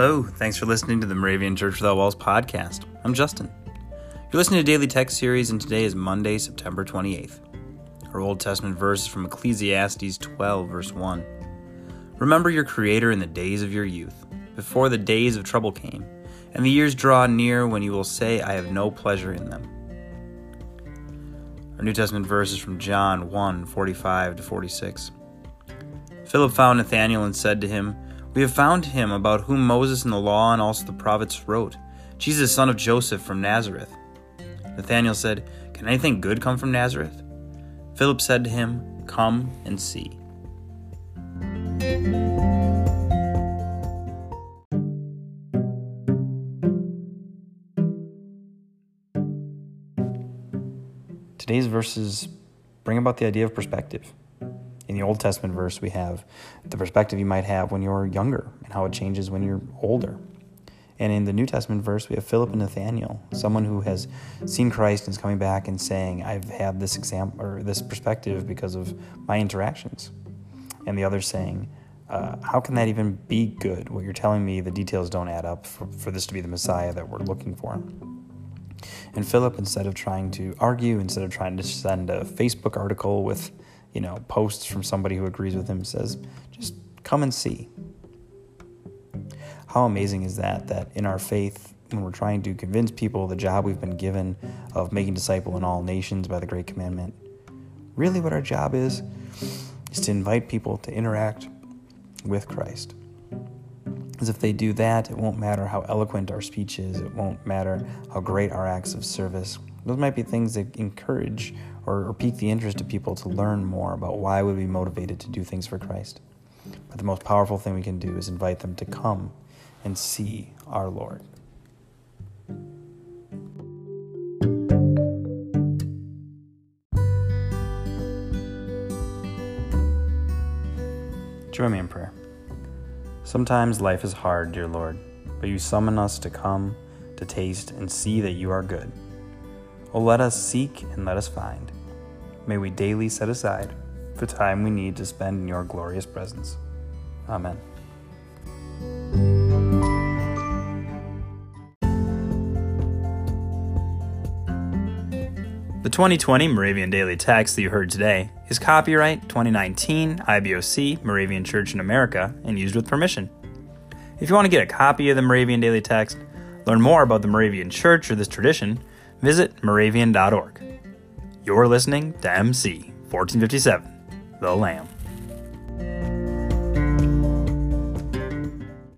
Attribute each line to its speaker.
Speaker 1: Hello, thanks for listening to the Moravian Church Without Walls podcast. I'm Justin. You're listening to Daily Text Series, and today is Monday, September 28th. Our Old Testament verse is from Ecclesiastes 12, verse 1. Remember your Creator in the days of your youth, before the days of trouble came, and the years draw near when you will say, I have no pleasure in them. Our New Testament verse is from John 1 45 to 46. Philip found Nathanael and said to him, We have found him about whom Moses in the law and also the prophets wrote, Jesus, son of Joseph from Nazareth. Nathanael said, Can anything good come from Nazareth? Philip said to him, Come and see. Today's verses bring about the idea of perspective. In the Old Testament verse, we have the perspective you might have when you're younger and how it changes when you're older. And in the New Testament verse, we have Philip and Nathanael, someone who has seen Christ and is coming back and saying, I've had this example or this perspective because of my interactions. And the other saying, uh, How can that even be good? What you're telling me, the details don't add up for, for this to be the Messiah that we're looking for. And Philip, instead of trying to argue, instead of trying to send a Facebook article with, you know, posts from somebody who agrees with him, says, just come and see. How amazing is that? That in our faith, when we're trying to convince people the job we've been given of making disciple in all nations by the Great Commandment, really what our job is, is to invite people to interact with Christ. Because if they do that, it won't matter how eloquent our speech is, it won't matter how great our acts of service. Those might be things that encourage or, or pique the interest of people to learn more about why would be motivated to do things for Christ. But the most powerful thing we can do is invite them to come and see our Lord. Join me in prayer. Sometimes life is hard, dear Lord, but you summon us to come, to taste, and see that you are good. Oh, let us seek and let us find. May we daily set aside the time we need to spend in your glorious presence. Amen. The 2020 Moravian Daily Text that you heard today is copyright 2019 IBOC Moravian Church in America and used with permission. If you want to get a copy of the Moravian Daily Text, learn more about the Moravian Church or this tradition, visit moravian.org. You're listening to MC 1457, The Lamb.